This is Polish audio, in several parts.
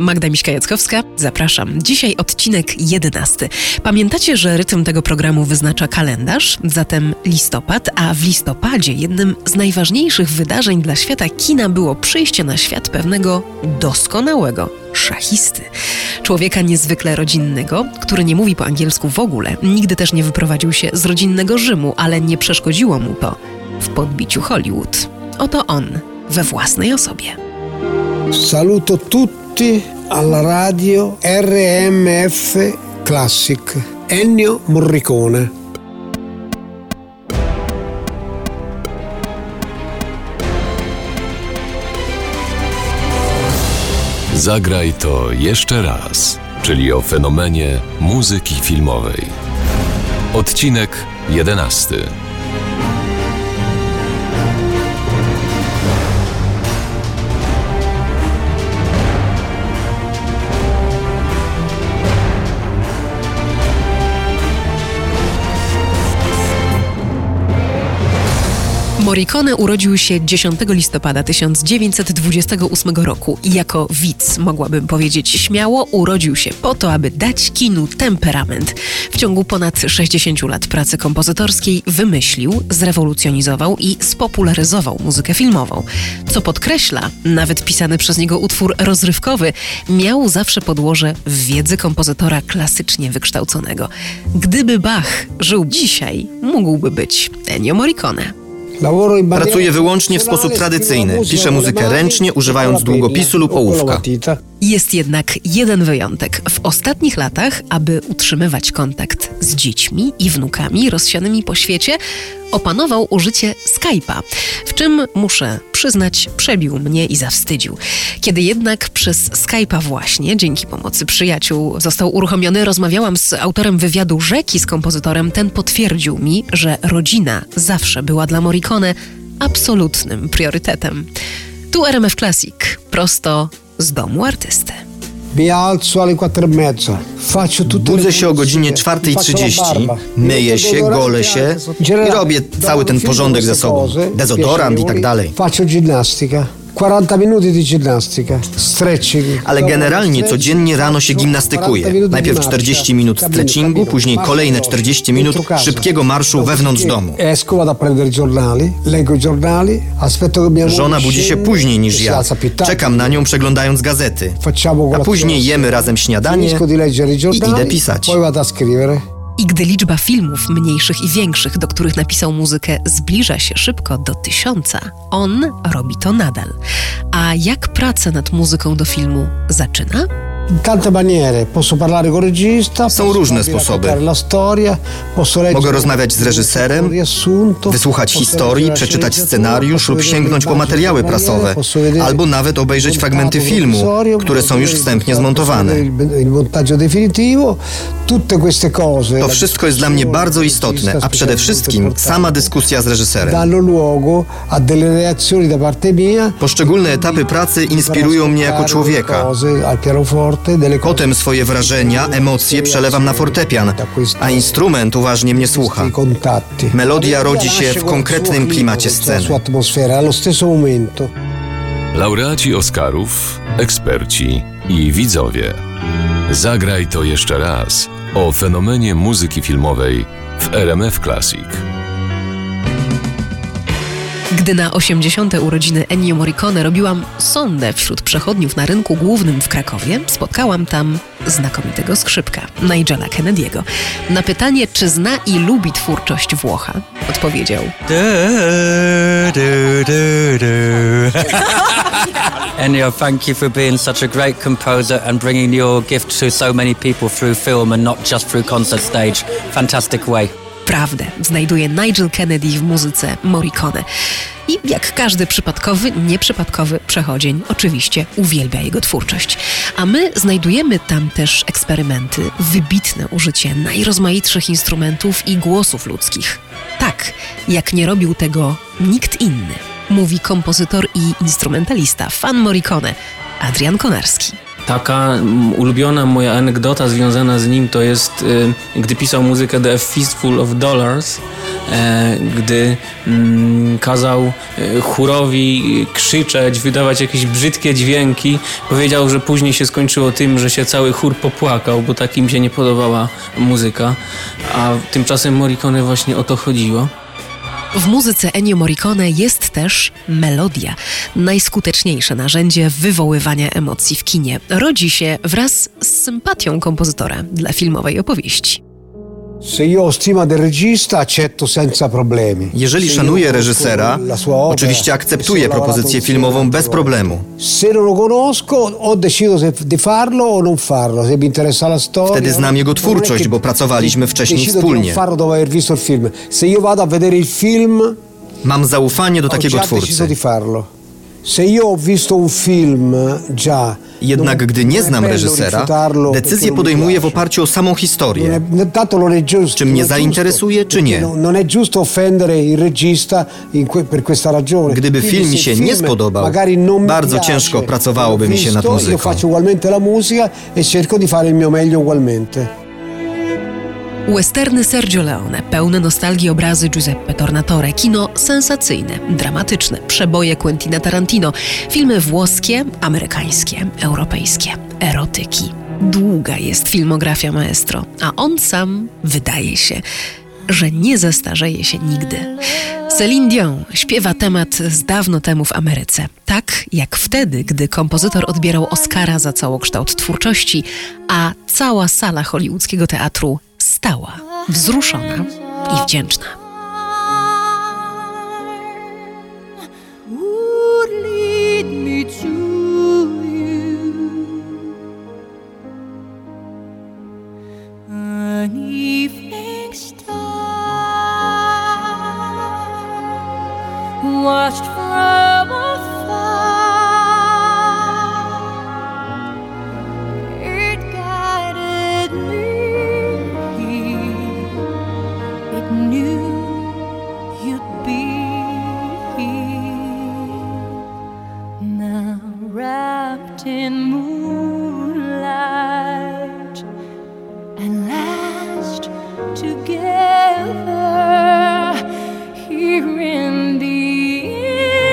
Magda Miśka-Jackowska, zapraszam. Dzisiaj odcinek 11. Pamiętacie, że rytm tego programu wyznacza kalendarz, zatem listopad, a w listopadzie jednym z najważniejszych wydarzeń dla świata kina było przyjście na świat pewnego doskonałego szachisty. Człowieka niezwykle rodzinnego, który nie mówi po angielsku w ogóle, nigdy też nie wyprowadził się z rodzinnego Rzymu, ale nie przeszkodziło mu to w podbiciu Hollywood. Oto on we własnej osobie. Saluto tutti alla radio RMF Classic. Ennio Morricone. Zagraj to jeszcze raz, czyli o fenomenie muzyki filmowej. Odcinek 11. Morricone urodził się 10 listopada 1928 roku i jako widz, mogłabym powiedzieć śmiało, urodził się po to, aby dać kinu temperament. W ciągu ponad 60 lat pracy kompozytorskiej wymyślił, zrewolucjonizował i spopularyzował muzykę filmową. Co podkreśla, nawet pisany przez niego utwór rozrywkowy miał zawsze podłoże w wiedzy kompozytora klasycznie wykształconego. Gdyby Bach żył dzisiaj, mógłby być Ennio Morricone. Pracuję wyłącznie w sposób tradycyjny. Piszę muzykę ręcznie, używając długopisu lub ołówka. Jest jednak jeden wyjątek. W ostatnich latach, aby utrzymywać kontakt z dziećmi i wnukami rozsianymi po świecie, opanował użycie Skype'a, w czym, muszę przyznać, przebił mnie i zawstydził. Kiedy jednak przez Skype'a właśnie, dzięki pomocy przyjaciół, został uruchomiony, rozmawiałam z autorem wywiadu Rzeki z kompozytorem, ten potwierdził mi, że rodzina zawsze była dla Morricone absolutnym priorytetem. Tu RMF Classic, prosto z domu artysty. Mi alzo alle 4.30. Faccio tutte Budzę się o godzinie 4.30, myję się, golę się i robię cały ten porządek ze sobą. Dezodorant i tak dalej. Faccio ginnastica. 40 minuti di ginnastica, stretching. Ale generalnie codziennie rano się gimnastykuję. Najpierw 40 minut stretchingu, później kolejne 40 minut szybkiego marszu wewnątrz domu. Esco, vado a prendere i giornali, leggo i giornali, aspetto che mia Żona budzi się później niż si ja. Czekam na nią przeglądając gazety. A później jemy razem śniadanie i idę pisać. poi vado a scrivere. I gdy liczba filmów mniejszych i większych, do których napisał muzykę, zbliża się szybko do tysiąca, on robi to nadal. A jak pracę nad muzyką do filmu zaczyna? Są różne sposoby. Mogę rozmawiać z reżyserem, wysłuchać historii, przeczytać scenariusz lub sięgnąć po materiały prasowe, albo nawet obejrzeć fragmenty filmu, które są już wstępnie zmontowane. To wszystko jest dla mnie bardzo istotne, a przede wszystkim sama dyskusja z reżyserem. Poszczególne etapy pracy inspirują mnie jako człowieka. Potem swoje wrażenia, emocje przelewam na fortepian, a instrument uważnie mnie słucha. Melodia rodzi się w konkretnym klimacie sceny. Laureaci Oscarów, eksperci i widzowie. Zagraj to jeszcze raz o fenomenie muzyki filmowej w RMF Classic. Gdy na 80. urodziny Ennio Morricone robiłam sondę wśród przechodniów na rynku głównym w Krakowie, spotkałam tam znakomitego skrzypka, Nigela Kennedy'ego. Na pytanie, czy zna i lubi twórczość Włocha, odpowiedział Do, do, do, do. Ennio, thank you for being such a great composer and bringing your gift to so many people through film and not just through concert stage. Fantastic way. Prawdę znajduje Nigel Kennedy w muzyce Morricone. I jak każdy przypadkowy, nieprzypadkowy przechodzień, oczywiście uwielbia jego twórczość. A my znajdujemy tam też eksperymenty, wybitne użycie najrozmaitszych instrumentów i głosów ludzkich. Tak, jak nie robił tego nikt inny, mówi kompozytor i instrumentalista, fan Morricone, Adrian Konarski. Taka ulubiona moja anegdota związana z nim to jest, y, gdy pisał muzykę The Fistful of Dollars, e, gdy mm, kazał e, chórowi krzyczeć, wydawać jakieś brzydkie dźwięki. Powiedział, że później się skończyło tym, że się cały chór popłakał, bo tak im się nie podobała muzyka. A tymczasem Morricone właśnie o to chodziło. W muzyce Ennio Morricone jest też melodia, najskuteczniejsze narzędzie wywoływania emocji w kinie. Rodzi się wraz z sympatią kompozytora dla filmowej opowieści. Jeżeli szanuję reżysera, oczywiście akceptuję propozycję filmową bez problemu. Wtedy znam jego twórczość, bo pracowaliśmy wcześniej wspólnie. Mam zaufanie do takiego twórcy. Jednak gdy nie znam reżysera, decyzję podejmuję w oparciu o samą historię. Czy mnie zainteresuje, czy nie. Gdyby film mi się nie spodobał, bardzo ciężko pracowałoby mi się nad muzyką. Westerny Sergio Leone, pełne nostalgii obrazy Giuseppe Tornatore, kino sensacyjne, dramatyczne, przeboje Quentina Tarantino, filmy włoskie, amerykańskie, europejskie, erotyki. Długa jest filmografia maestro, a on sam wydaje się, że nie zestarzeje się nigdy. Celine Dion śpiewa temat z dawno temu w Ameryce. Tak jak wtedy, gdy kompozytor odbierał Oscara za całokształt twórczości, a cała sala hollywoodzkiego teatru stała, wzruszona i wdzięczna. in moonlight and last together here in the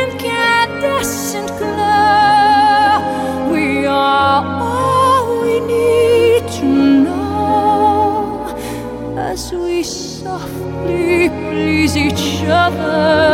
incandescent glow. We are all we need to know as we softly please each other.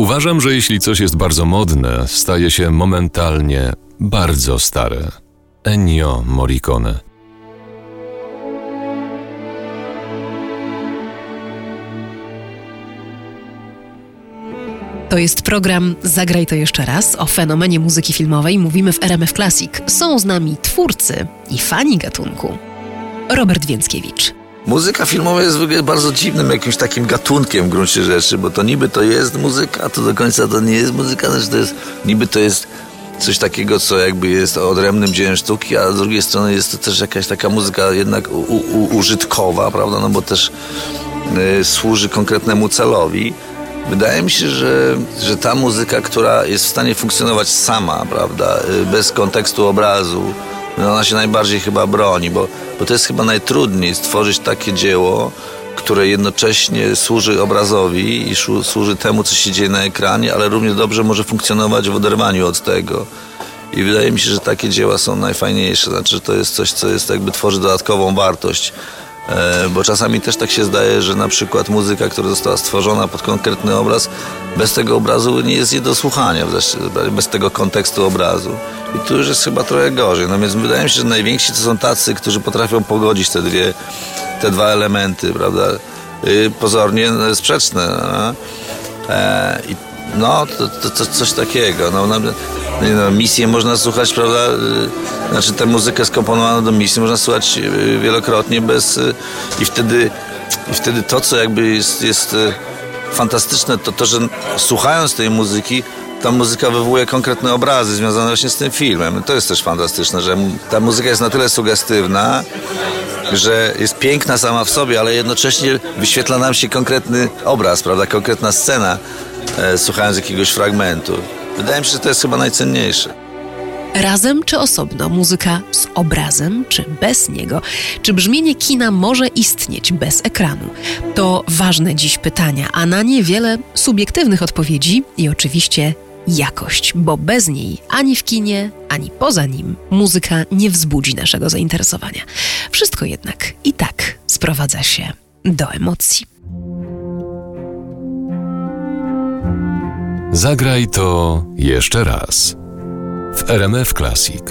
Uważam, że jeśli coś jest bardzo modne, staje się momentalnie bardzo stare. Ennio Morricone. To jest program Zagraj to jeszcze raz. O fenomenie muzyki filmowej mówimy w RMF Classic. Są z nami twórcy i fani gatunku. Robert Więckiewicz. Muzyka filmowa jest w ogóle bardzo dziwnym jakimś takim gatunkiem w gruncie rzeczy, bo to niby to jest muzyka, a to do końca to nie jest muzyka, znaczy to jest, niby to jest coś takiego, co jakby jest odrębnym dziełem sztuki, a z drugiej strony jest to też jakaś taka muzyka jednak u, u, użytkowa, prawda, no bo też y, służy konkretnemu celowi. Wydaje mi się, że, że ta muzyka, która jest w stanie funkcjonować sama, prawda, y, bez kontekstu obrazu, ona się najbardziej chyba broni, bo, bo to jest chyba najtrudniej stworzyć takie dzieło, które jednocześnie służy obrazowi i służy temu, co się dzieje na ekranie, ale równie dobrze może funkcjonować w oderwaniu od tego. I wydaje mi się, że takie dzieła są najfajniejsze. Znaczy, to jest coś, co jest jakby tworzy dodatkową wartość. E, bo czasami też tak się zdaje, że na przykład muzyka, która została stworzona pod konkretny obraz, bez tego obrazu nie jest nie do słuchania, bez tego kontekstu obrazu. I tu już jest chyba trochę gorzej. No więc wydaje mi się, że najwięksi to są tacy, którzy potrafią pogodzić te dwie, te dwa elementy, prawda? Pozornie sprzeczne. No? E, I no, to, to, to, coś takiego. No, no, misję można słuchać, prawda? Y, znaczy tę muzykę skomponowaną do misji można słuchać y, wielokrotnie bez... Y, I wtedy, i wtedy to, co jakby jest, jest fantastyczne, to to, że słuchając tej muzyki, ta muzyka wywołuje konkretne obrazy związane właśnie z tym filmem. To jest też fantastyczne, że ta muzyka jest na tyle sugestywna, że jest piękna sama w sobie, ale jednocześnie wyświetla nam się konkretny obraz, prawda, konkretna scena, e, słuchając jakiegoś fragmentu. Wydaje mi się, że to jest chyba najcenniejsze. Razem czy osobno, muzyka z obrazem czy bez niego? Czy brzmienie kina może istnieć bez ekranu? To ważne dziś pytania, a na nie wiele subiektywnych odpowiedzi i oczywiście jakość, bo bez niej ani w kinie, ani poza nim muzyka nie wzbudzi naszego zainteresowania. Wszystko jednak i tak sprowadza się do emocji. Zagraj to jeszcze raz w RMF Classic.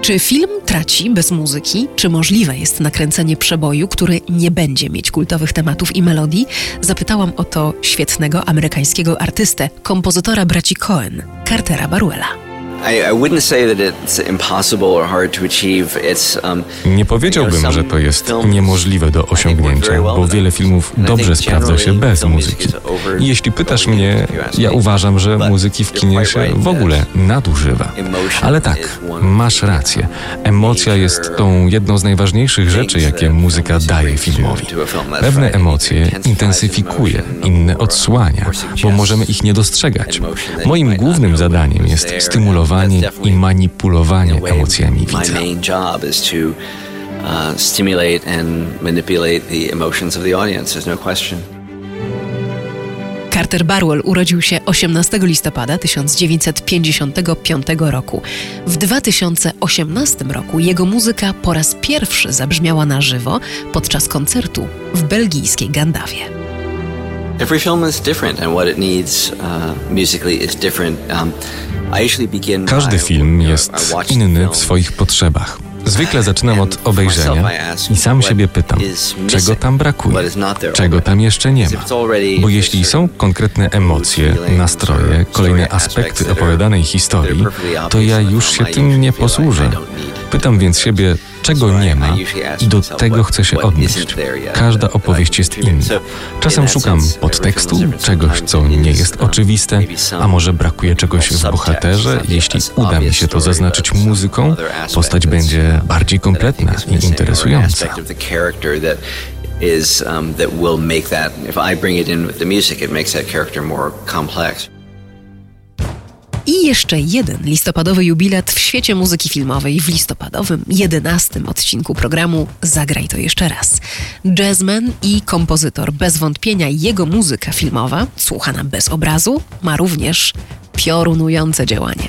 Czy film traci bez muzyki? Czy możliwe jest nakręcenie przeboju, który nie będzie mieć kultowych tematów i melodii? Zapytałam o to świetnego amerykańskiego artystę, kompozytora braci Cohen, Cartera Baruela. Nie powiedziałbym, że to jest niemożliwe do osiągnięcia, bo wiele filmów dobrze sprawdza się bez muzyki. Jeśli pytasz mnie, ja uważam, że muzyki w kinie się w ogóle nadużywa. Ale tak, masz rację. Emocja jest tą jedną z najważniejszych rzeczy, jakie muzyka daje filmowi. Pewne emocje intensyfikuje, inne odsłania, bo możemy ich nie dostrzegać. Moim głównym zadaniem jest stymulowanie i manipulowanie emocjami widza. Uh, no. Carter Barwell urodził się 18 listopada 1955 roku. W 2018 roku jego muzyka po raz pierwszy zabrzmiała na żywo podczas koncertu w belgijskiej Gandawie. Every film is different and what it needs uh, musically is different. Um, każdy film jest inny w swoich potrzebach. Zwykle zaczynam od obejrzenia i sam siebie pytam, czego tam brakuje, czego tam jeszcze nie ma. Bo jeśli są konkretne emocje, nastroje, kolejne aspekty opowiadanej historii, to ja już się tym nie posłużę. Pytam więc siebie, czego nie ma i do tego chcę się odnieść. Każda opowieść jest inna. Czasem szukam podtekstu, czegoś, co nie jest oczywiste, a może brakuje czegoś w bohaterze. Jeśli uda mi się to zaznaczyć muzyką, postać będzie bardziej kompletna i interesująca. is um, that will make that if I bring it in with the music, it makes that character more complex. I jeszcze jeden listopadowy jubilat w świecie muzyki filmowej w listopadowym, jedenastym odcinku programu Zagraj to jeszcze raz. Jazzman i kompozytor, bez wątpienia jego muzyka filmowa, słuchana bez obrazu, ma również piorunujące działanie.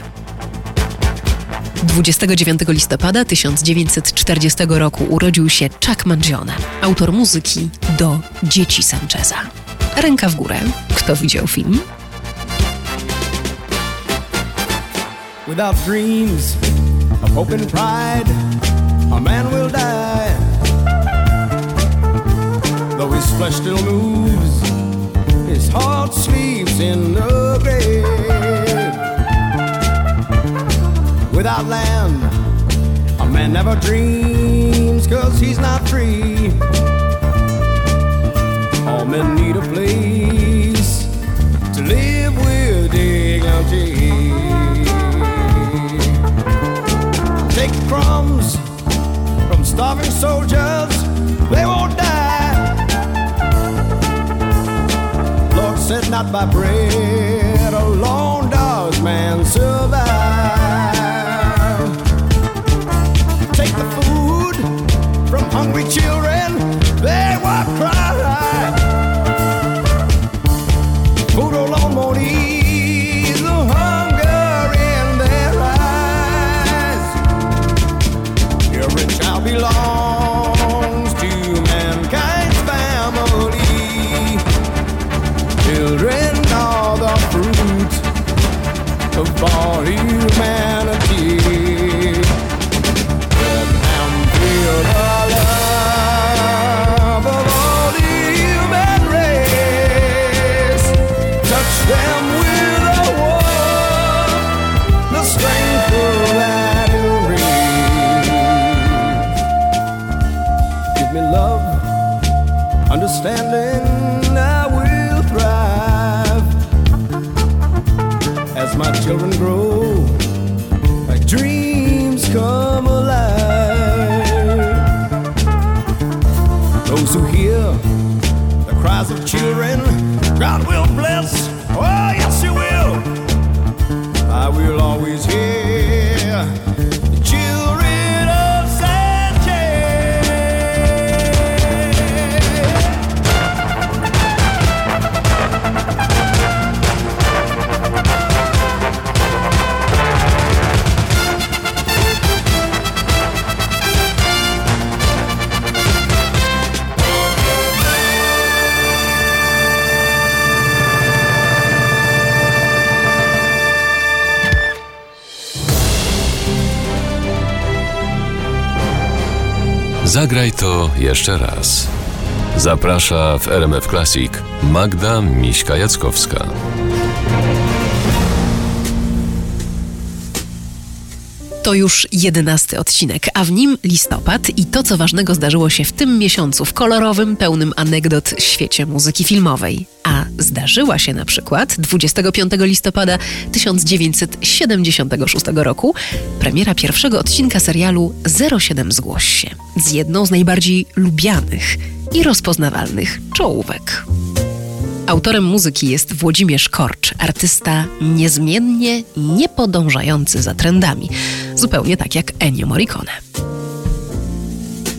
29 listopada 1940 roku urodził się Chuck Mangione, autor muzyki do Dzieci Sancheza. Ręka w górę. Kto widział film? Without dreams of hope and pride, a man will die. Though his flesh still moves, his heart sleeps in the grave. Without land, a man never dreams, cause he's not free. All men need starving soldiers, they won't die. Lord said, not by bread alone does man survive. Zagraj to jeszcze raz. Zaprasza w RMF Classic Magda Miśka-Jackowska. To już jedenasty odcinek, a w nim listopad i to, co ważnego zdarzyło się w tym miesiącu w kolorowym, pełnym anegdot świecie muzyki filmowej. A zdarzyła się na przykład 25 listopada 1976 roku premiera pierwszego odcinka serialu 07 Zgłoś się z jedną z najbardziej lubianych i rozpoznawalnych czołówek. Autorem muzyki jest Włodzimierz Korcz, artysta niezmiennie niepodążający za trendami, zupełnie tak jak Ennio Morricone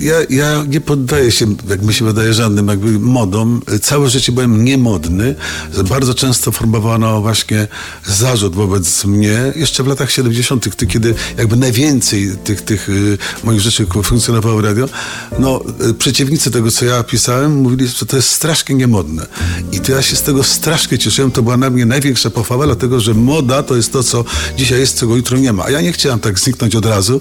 ja, ja nie poddaję się, jak mi się wydaje, żadnym jakby modom. Całe życie byłem niemodny. Bardzo często formowano właśnie zarzut wobec mnie, jeszcze w latach 70., kiedy jakby najwięcej tych, tych y, moich rzeczy funkcjonowało radio. No, y, przeciwnicy tego, co ja pisałem, mówili, że to jest strasznie niemodne. I to ja się z tego strasznie cieszyłem. To była na mnie największa pochwała, dlatego że moda to jest to, co dzisiaj jest, czego jutro nie ma. A ja nie chciałem tak zniknąć od razu.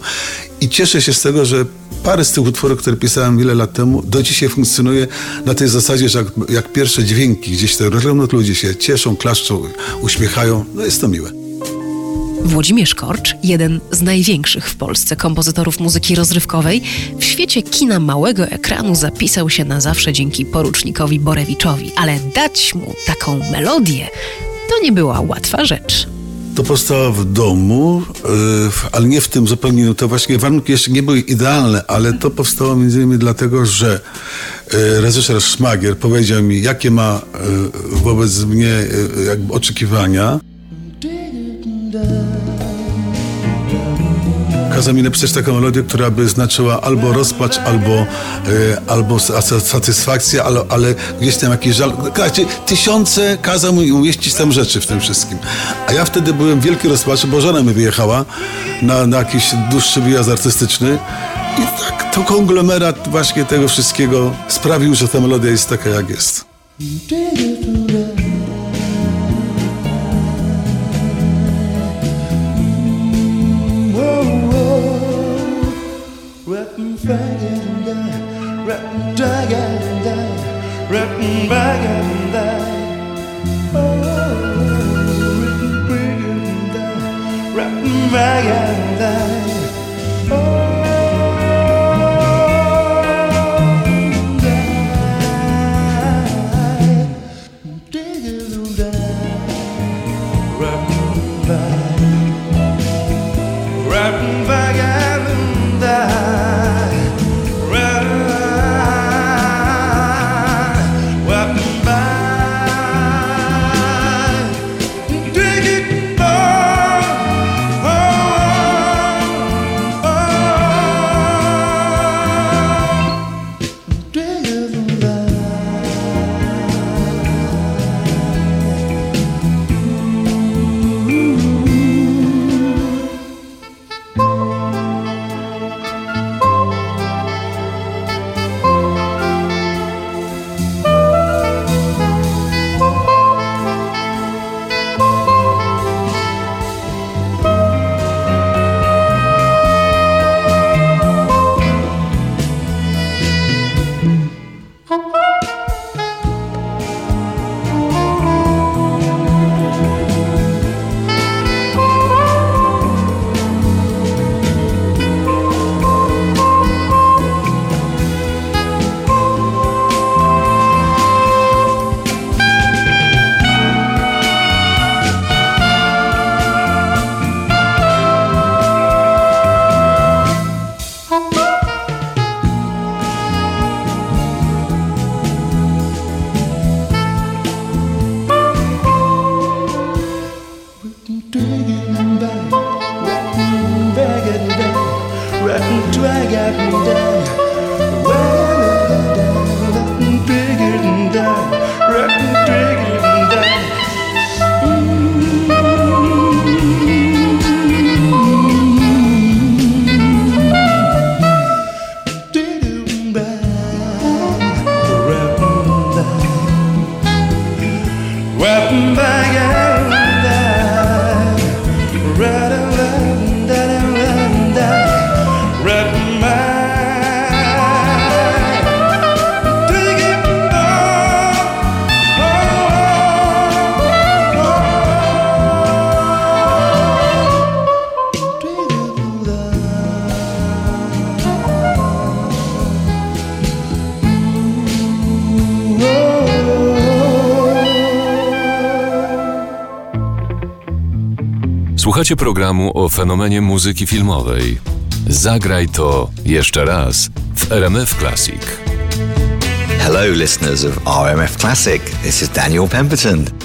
I cieszę się z tego, że parę z tych utworów, które pisałem wiele lat temu, do dzisiaj funkcjonuje na tej zasadzie, że jak, jak pierwsze dźwięki gdzieś te ludzie się cieszą, klaszczą, uśmiechają. No jest to miłe. Włodzimierz Korcz, jeden z największych w Polsce kompozytorów muzyki rozrywkowej, w świecie kina małego ekranu zapisał się na zawsze dzięki porucznikowi Borewiczowi, ale dać mu taką melodię to nie była łatwa rzecz. To powstało w domu, e, ale nie w tym zupełnie, to właśnie warunki jeszcze nie były idealne, ale to powstało między innymi dlatego, że e, reżyser Szmagier powiedział mi, jakie ma e, wobec mnie oczekiwania. Kazał mi napisać taką melodię, która by znaczyła albo rozpacz, albo, e, albo satysfakcję, ale, ale gdzieś tam jakiś żal. Tysiące kazał mi umieścić tam rzeczy w tym wszystkim. A ja wtedy byłem w wielkiej rozpaczy, bo żona mi wyjechała na, na jakiś dłuższy wyjazd artystyczny i tak to konglomerat właśnie tego wszystkiego sprawił, że ta melodia jest taka, jak jest. 바간다 바간다 Słuchacie programu o fenomenie muzyki filmowej. Zagraj to jeszcze raz w RMF Classic. Hello, listeners of RMF Classic. This is Daniel Pemberton.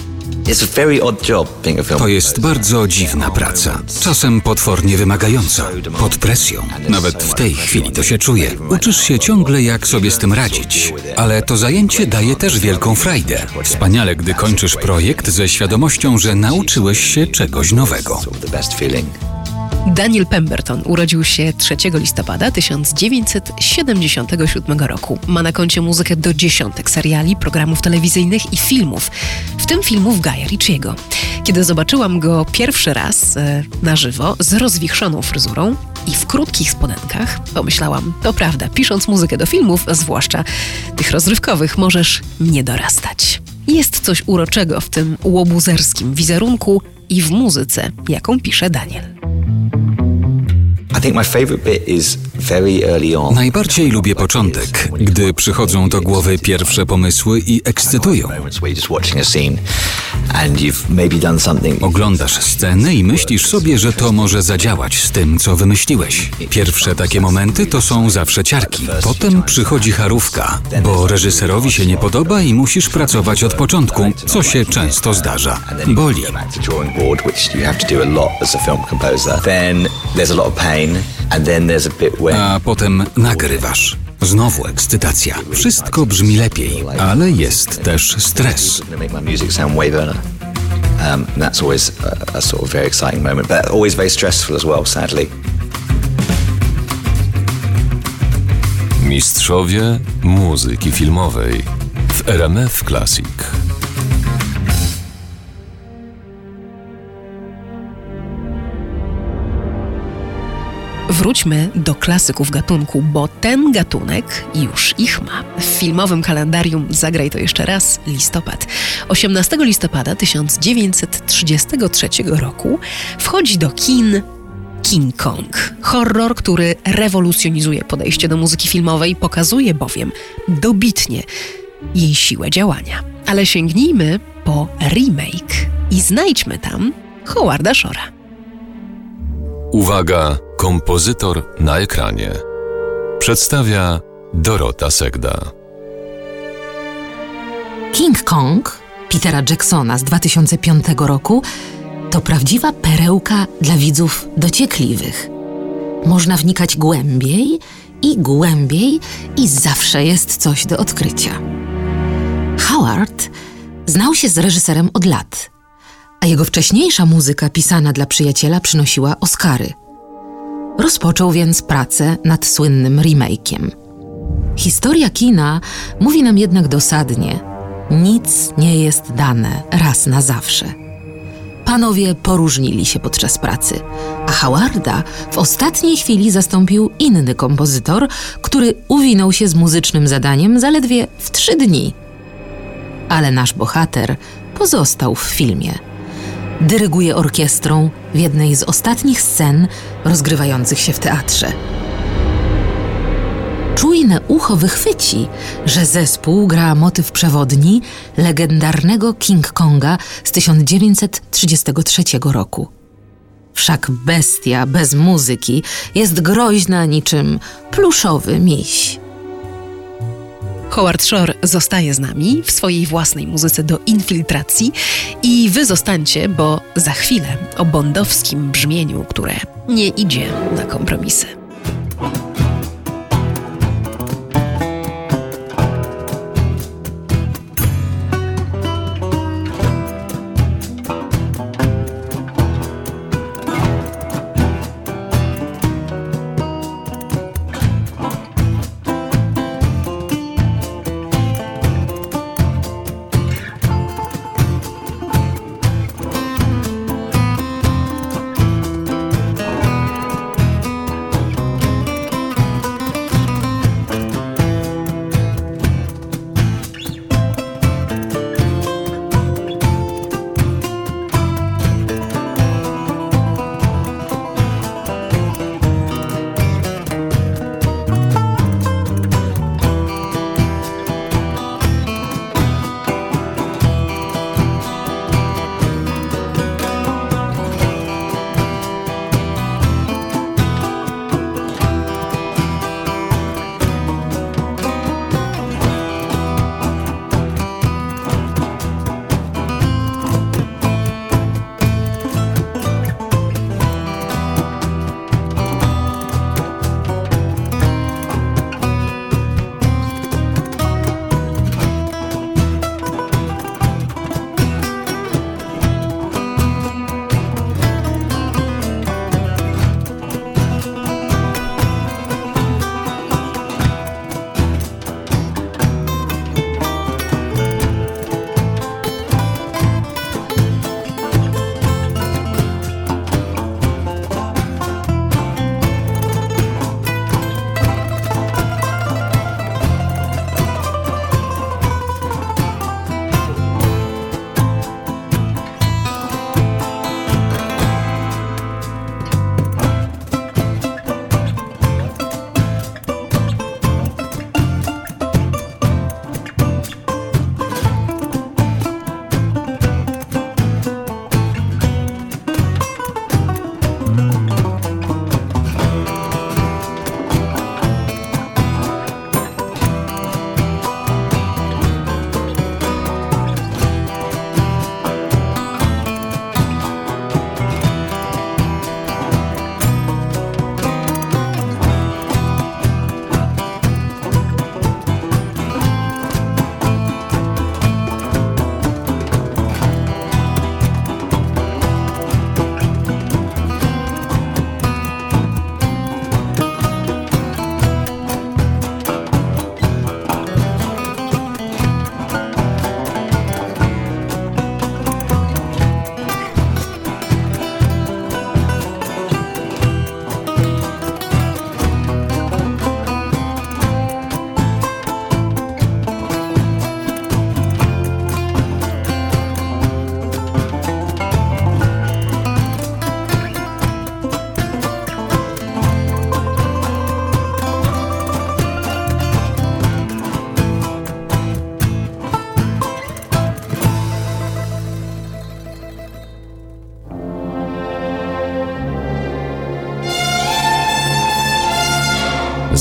To jest bardzo dziwna praca, czasem potwornie wymagająca, pod presją. Nawet w tej chwili to się czuje. Uczysz się ciągle, jak sobie z tym radzić, ale to zajęcie daje też wielką frajdę. Wspaniale, gdy kończysz projekt ze świadomością, że nauczyłeś się czegoś nowego. Daniel Pemberton urodził się 3 listopada 1977 roku. Ma na koncie muzykę do dziesiątek seriali, programów telewizyjnych i filmów, w tym filmów Gaja Ricciego. Kiedy zobaczyłam go pierwszy raz e, na żywo z rozwichrzoną fryzurą i w krótkich spodenkach, pomyślałam, to prawda, pisząc muzykę do filmów, zwłaszcza tych rozrywkowych, możesz nie dorastać. Jest coś uroczego w tym łobuzerskim wizerunku i w muzyce, jaką pisze Daniel. Najbardziej lubię początek, gdy przychodzą do głowy pierwsze pomysły i ekscytują. Oglądasz scenę i myślisz sobie, że to może zadziałać z tym, co wymyśliłeś. Pierwsze takie momenty to są zawsze ciarki. Potem przychodzi charówka, bo reżyserowi się nie podoba i musisz pracować od początku, co się często zdarza. Boli. A potem nagrywasz. Znowu ekscytacja. Wszystko brzmi lepiej, ale jest też stres. Um, that's always a, a sort of very exciting moment, but always very stressful as well, sadly. Mistrzowie muzyki filmowej w RMF Classic. Wróćmy do klasyków gatunku, bo ten gatunek już ich ma. W filmowym kalendarium Zagraj to jeszcze raz listopad. 18 listopada 1933 roku wchodzi do kin King Kong. Horror, który rewolucjonizuje podejście do muzyki filmowej, pokazuje bowiem dobitnie jej siłę działania. Ale sięgnijmy po remake i znajdźmy tam Howarda Shora. Uwaga, kompozytor na ekranie. Przedstawia Dorota Segda. King Kong Petera Jacksona z 2005 roku to prawdziwa perełka dla widzów dociekliwych. Można wnikać głębiej i głębiej i zawsze jest coś do odkrycia. Howard znał się z reżyserem od lat, a jego wcześniejsza muzyka pisana dla przyjaciela przynosiła Oscary. Rozpoczął więc pracę nad słynnym remake'iem. Historia kina mówi nam jednak dosadnie: nic nie jest dane raz na zawsze. Panowie poróżnili się podczas pracy, a Howarda w ostatniej chwili zastąpił inny kompozytor, który uwinął się z muzycznym zadaniem zaledwie w trzy dni. Ale nasz bohater pozostał w filmie. Dyryguje orkiestrą w jednej z ostatnich scen rozgrywających się w teatrze czujne ucho wychwyci, że zespół gra motyw przewodni legendarnego King Konga z 1933 roku. Wszak bestia bez muzyki jest groźna niczym pluszowy miś. Howard Shore zostaje z nami w swojej własnej muzyce do infiltracji i wy zostańcie, bo za chwilę o bondowskim brzmieniu, które nie idzie na kompromisy.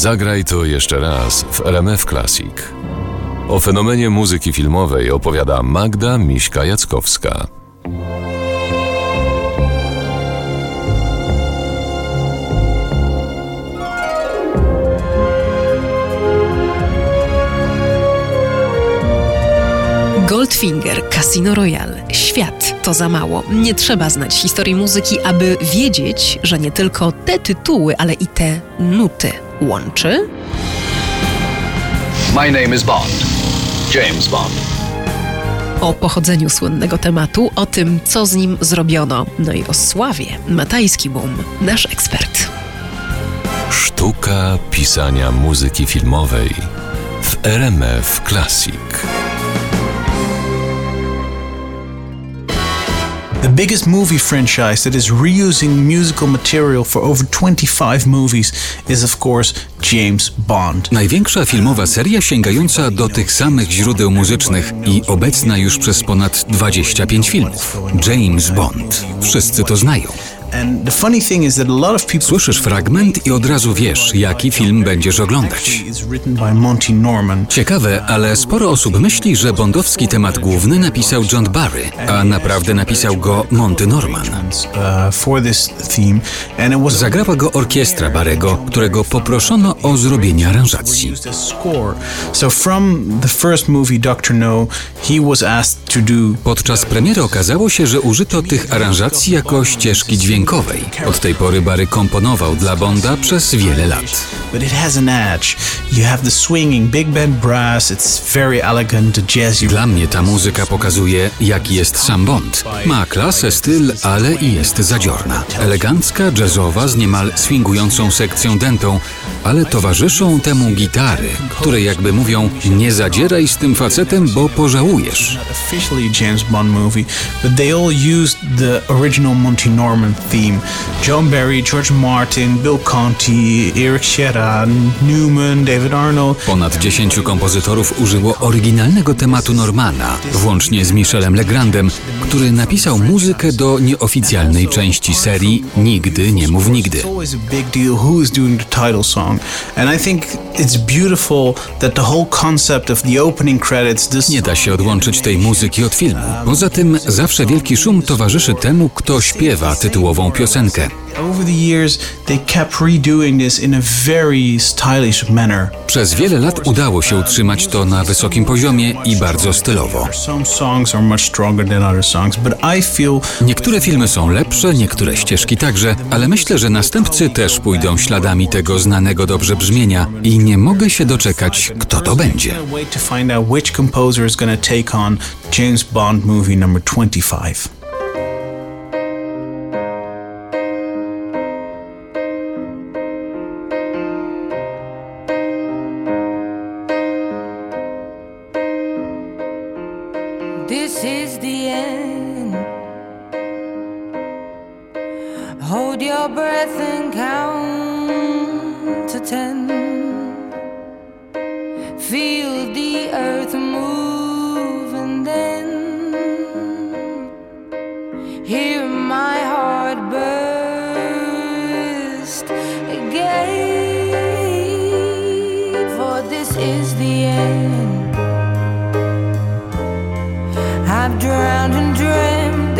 Zagraj to jeszcze raz w RMF Classic. O fenomenie muzyki filmowej opowiada Magda Miśka-Jackowska. Goldfinger, Casino Royale, Świat to za mało. Nie trzeba znać historii muzyki, aby wiedzieć, że nie tylko te tytuły, ale i te nuty łączy. My name is Bond. James Bond. O pochodzeniu słynnego tematu, o tym, co z nim zrobiono, no i o sławie. Matajski Boom, nasz ekspert. Sztuka pisania muzyki filmowej w RMF Classic. The biggest movie franchise that is reusing musical material for over 25 movies is of course James Bond. Największa filmowa seria sięgająca do tych samych źródeł muzycznych i obecna już przez ponad 25 filmów. James Bond. Wszyscy to znają. Słyszysz fragment i od razu wiesz, jaki film będziesz oglądać. Ciekawe, ale sporo osób myśli, że bondowski temat główny napisał John Barry, a naprawdę napisał go Monty Norman. Zagrała go orkiestra Barego, którego poproszono o zrobienie aranżacji. Podczas premiery okazało się, że użyto tych aranżacji jako ścieżki dźwiękowej dźwiękowej. Od tej pory Barry komponował dla Bonda przez wiele lat. Dla mnie ta muzyka pokazuje, jaki jest sam Bond. Ma klasę, styl, ale i jest zadziorna. Elegancka, jazzowa, z niemal swingującą sekcją dentą, ale towarzyszą temu gitary, które jakby mówią, nie zadzieraj z tym facetem, bo pożałujesz. James Bond movie, but they all used the original Monty Norman theme. John Barry, George Martin, Bill Conti, Eric Sheran, Newman, David Arnold. Ponad dziesięciu kompozytorów użyło oryginalnego tematu Normana, włącznie z Michelem Legrandem, który napisał muzykę do nieoficjalnej części serii Nigdy nie mów nigdy. Nie da się odłączyć tej muzyki od filmu. Poza tym zawsze wielki szum towarzyszy temu, kto śpiewa tytułową piosenkę. Przez wiele lat udało się utrzymać to na wysokim poziomie i bardzo stylowo. Niektóre filmy są lepsze, niektóre ścieżki także, ale myślę, że następcy też pójdą śladami tego znanego dobrze brzmienia i nie mogę się doczekać, kto to będzie. James Bond movie number 25.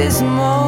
This moment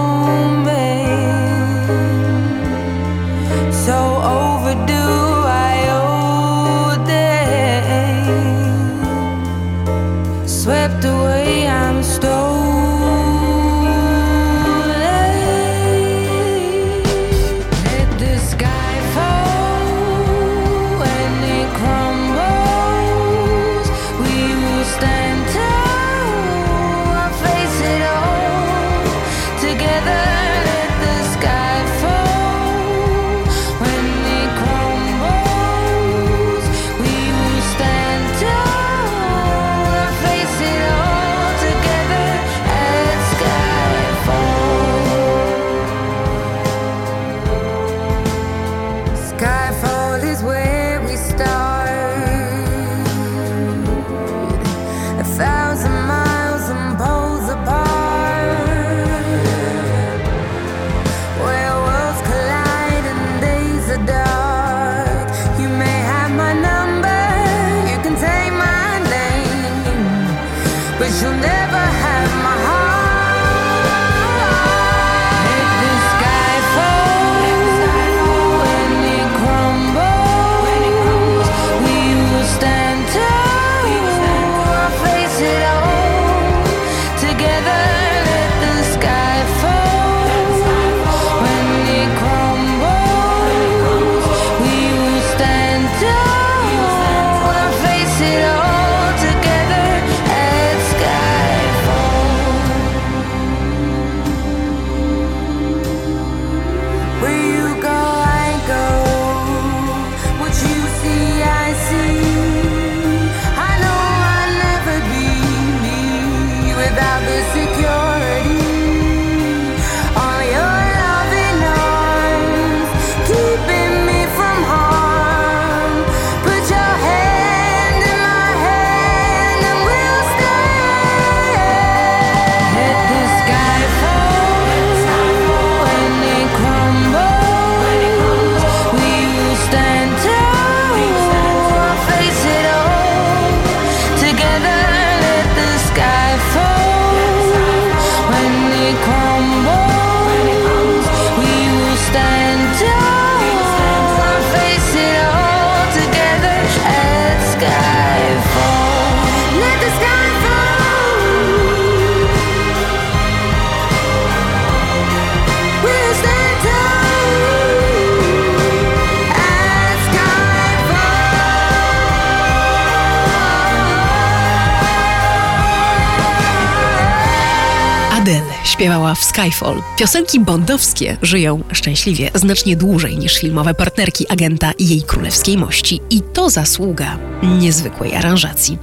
śpiewała w Skyfall. Piosenki bondowskie żyją szczęśliwie znacznie dłużej niż filmowe partnerki agenta i jej królewskiej mości. I to zasługa niezwykłej aranżacji.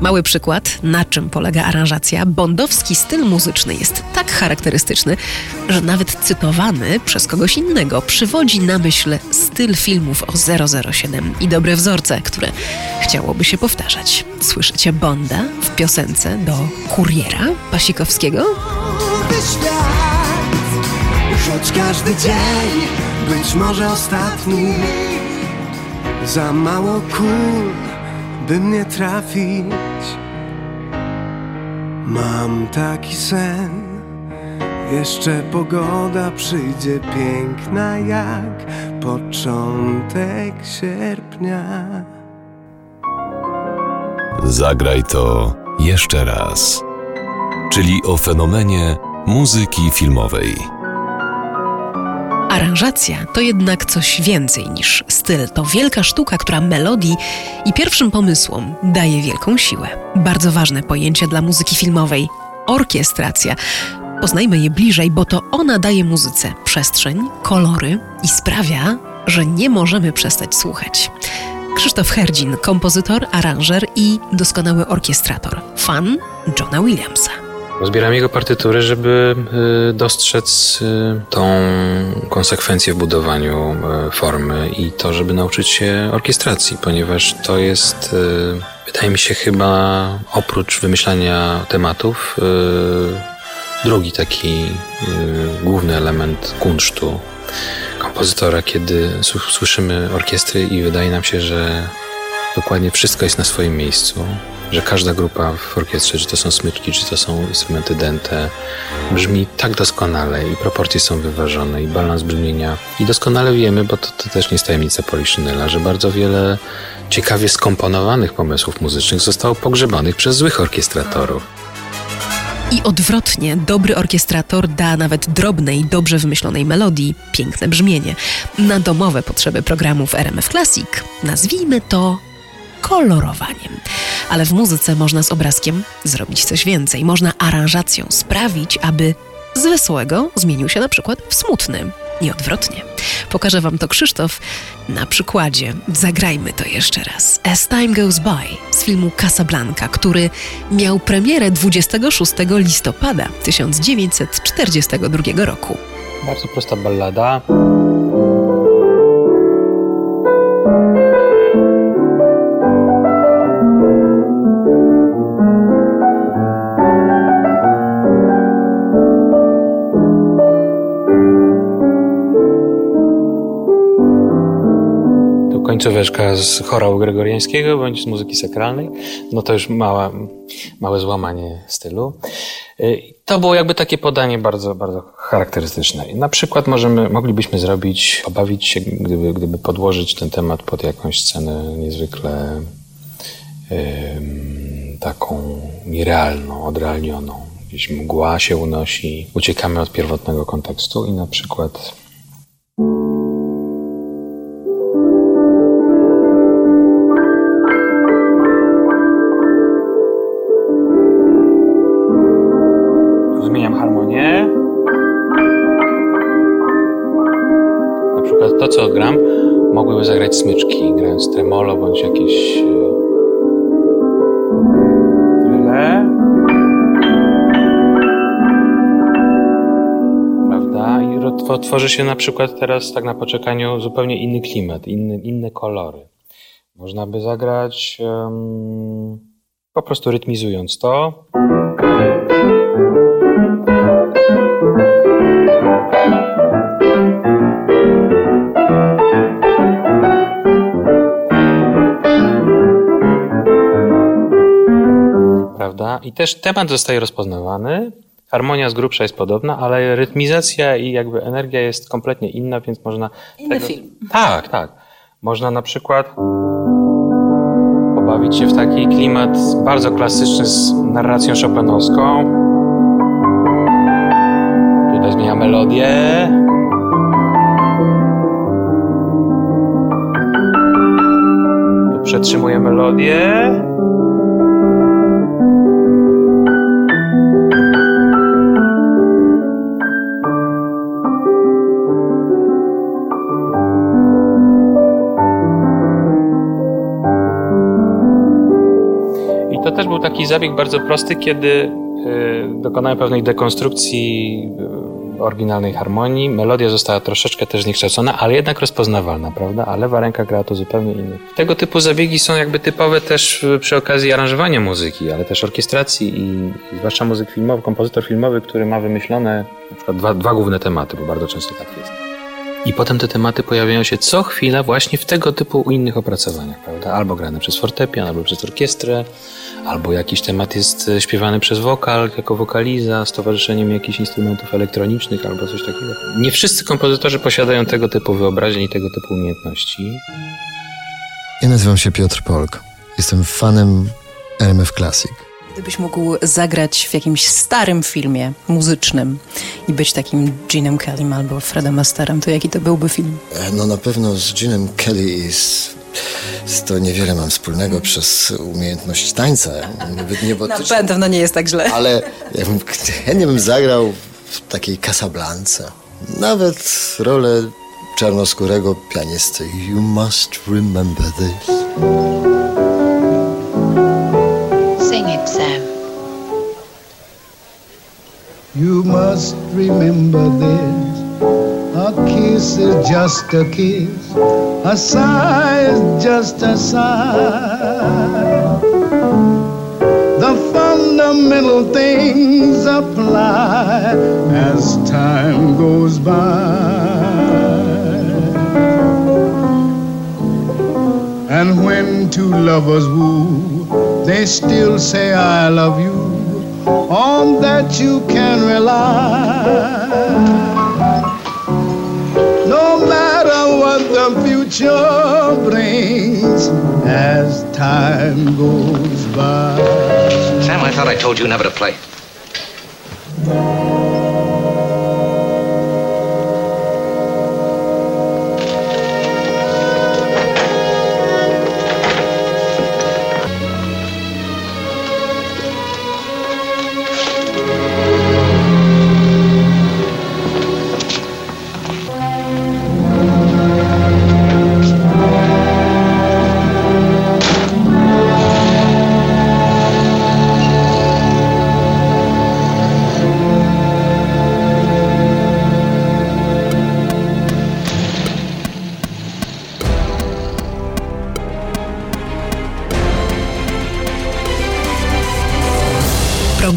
Mały przykład, na czym polega aranżacja. Bondowski styl muzyczny jest tak charakterystyczny, że nawet cytowany przez kogoś innego przywodzi na myśl styl filmów o 007 i dobre wzorce, które chciałoby się powtarzać. Słyszycie Bonda w piosence do Kuriera Pasikowskiego? Świat. Choć każdy dzień być może ostatni. Za mało kul, by mnie trafić. Mam taki sen. Jeszcze pogoda przyjdzie piękna jak początek sierpnia. Zagraj to jeszcze raz. Czyli o fenomenie muzyki filmowej. Aranżacja to jednak coś więcej niż styl. To wielka sztuka, która melodii i pierwszym pomysłom daje wielką siłę. Bardzo ważne pojęcie dla muzyki filmowej orkiestracja. Poznajmy je bliżej, bo to ona daje muzyce przestrzeń, kolory i sprawia, że nie możemy przestać słuchać. Krzysztof Herdzin, kompozytor, aranżer i doskonały orkiestrator, fan Johna Williamsa. Zbieram jego partytury, żeby y, dostrzec y, tą konsekwencję w budowaniu y, formy i to, żeby nauczyć się orkiestracji, ponieważ to jest, wydaje mi się, chyba oprócz wymyślania tematów, drugi taki główny element kunsztu kompozytora, kiedy słyszymy orkiestry i wydaje nam się, że dokładnie wszystko jest na swoim miejscu że każda grupa w orkiestrze, czy to są smyczki, czy to są instrumenty dęte, brzmi tak doskonale i proporcje są wyważone i balans brzmienia. I doskonale wiemy, bo to, to też nie jest tajemnica Poliszynela, że bardzo wiele ciekawie skomponowanych pomysłów muzycznych zostało pogrzebanych przez złych orkiestratorów. I odwrotnie, dobry orkiestrator da nawet drobnej, dobrze wymyślonej melodii piękne brzmienie. Na domowe potrzeby programów RMF Classic nazwijmy to kolorowaniem. Ale w muzyce można z obrazkiem zrobić coś więcej. Można aranżacją sprawić, aby z wesołego zmienił się na przykład w smutny i odwrotnie. Pokażę Wam to Krzysztof na przykładzie. Zagrajmy to jeszcze raz. As Time Goes By z filmu Casablanca, który miał premierę 26 listopada 1942 roku. Bardzo prosta ballada. Końcóweczka z chorału gregoriańskiego bądź z muzyki sakralnej, no to już mała, małe złamanie stylu. Y, to było jakby takie podanie bardzo, bardzo charakterystyczne. Na przykład możemy, moglibyśmy zrobić, pobawić się, gdyby, gdyby podłożyć ten temat pod jakąś scenę niezwykle taką nierealną, odrealnioną. Gdzieś mgła się unosi, uciekamy od pierwotnego kontekstu i na przykład zagrać smyczki, grając tremolo bądź jakieś e, Prawda? I tworzy się na przykład teraz tak na poczekaniu zupełnie inny klimat, inny, inne kolory. Można by zagrać um, po prostu rytmizując to. I też temat zostaje rozpoznawany, harmonia z grubsza jest podobna, ale rytmizacja i jakby energia jest kompletnie inna, więc można... Inny tego... film. Tak, tak. Można na przykład pobawić się w taki klimat bardzo klasyczny z narracją chopinowską. Tutaj zmienia melodię. Tu przetrzymuje melodię. Taki zabieg bardzo prosty, kiedy y, dokonałem pewnej dekonstrukcji y, oryginalnej harmonii. Melodia została troszeczkę też zniekształcona, ale jednak rozpoznawalna, prawda? A lewa ręka grała to zupełnie inny. Tego typu zabiegi są jakby typowe też przy okazji aranżowania muzyki, ale też orkiestracji i zwłaszcza muzyk filmowy, kompozytor filmowy, który ma wymyślone na przykład dwa, dwa główne tematy, bo bardzo często tak jest. I potem te tematy pojawiają się co chwila właśnie w tego typu innych opracowaniach, prawda? Albo grane przez fortepian, albo przez orkiestrę, albo jakiś temat jest e, śpiewany przez wokal, jako wokaliza, z towarzyszeniem jakichś instrumentów elektronicznych, albo coś takiego. Nie wszyscy kompozytorzy posiadają tego typu wyobraźni i tego typu umiejętności. Ja nazywam się Piotr Polk. Jestem fanem RMF Classic. Gdybyś mógł zagrać w jakimś starym filmie muzycznym i być takim Ginem Kellym albo Fredem Asterem, to jaki to byłby film? E, no na pewno z Ginem Kelly i z, z to niewiele mam wspólnego przez umiejętność tańca. Na pewno nie jest tak źle. Ale ja bym, chętnie bym zagrał w takiej Casablance. Nawet rolę czarnoskórego pianisty. You must remember this. You must remember this. A kiss is just a kiss. A sigh is just a sigh. The fundamental things apply as time goes by. And when two lovers woo, they still say, I love you on that you can rely. No matter what the future brings as time goes by. Sam, I thought I told you never to play.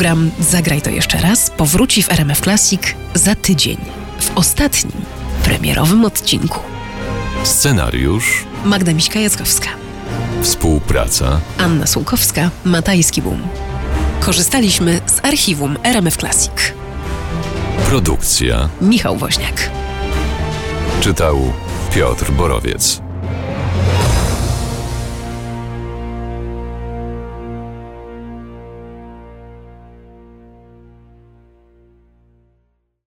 Program Zagraj to jeszcze raz powróci w RMF Classic za tydzień, w ostatnim, premierowym odcinku. Scenariusz Magda Miśka-Jackowska. Współpraca Anna Sułkowska, Matajski Boom. Korzystaliśmy z archiwum RMF Classic. Produkcja Michał Woźniak. Czytał Piotr Borowiec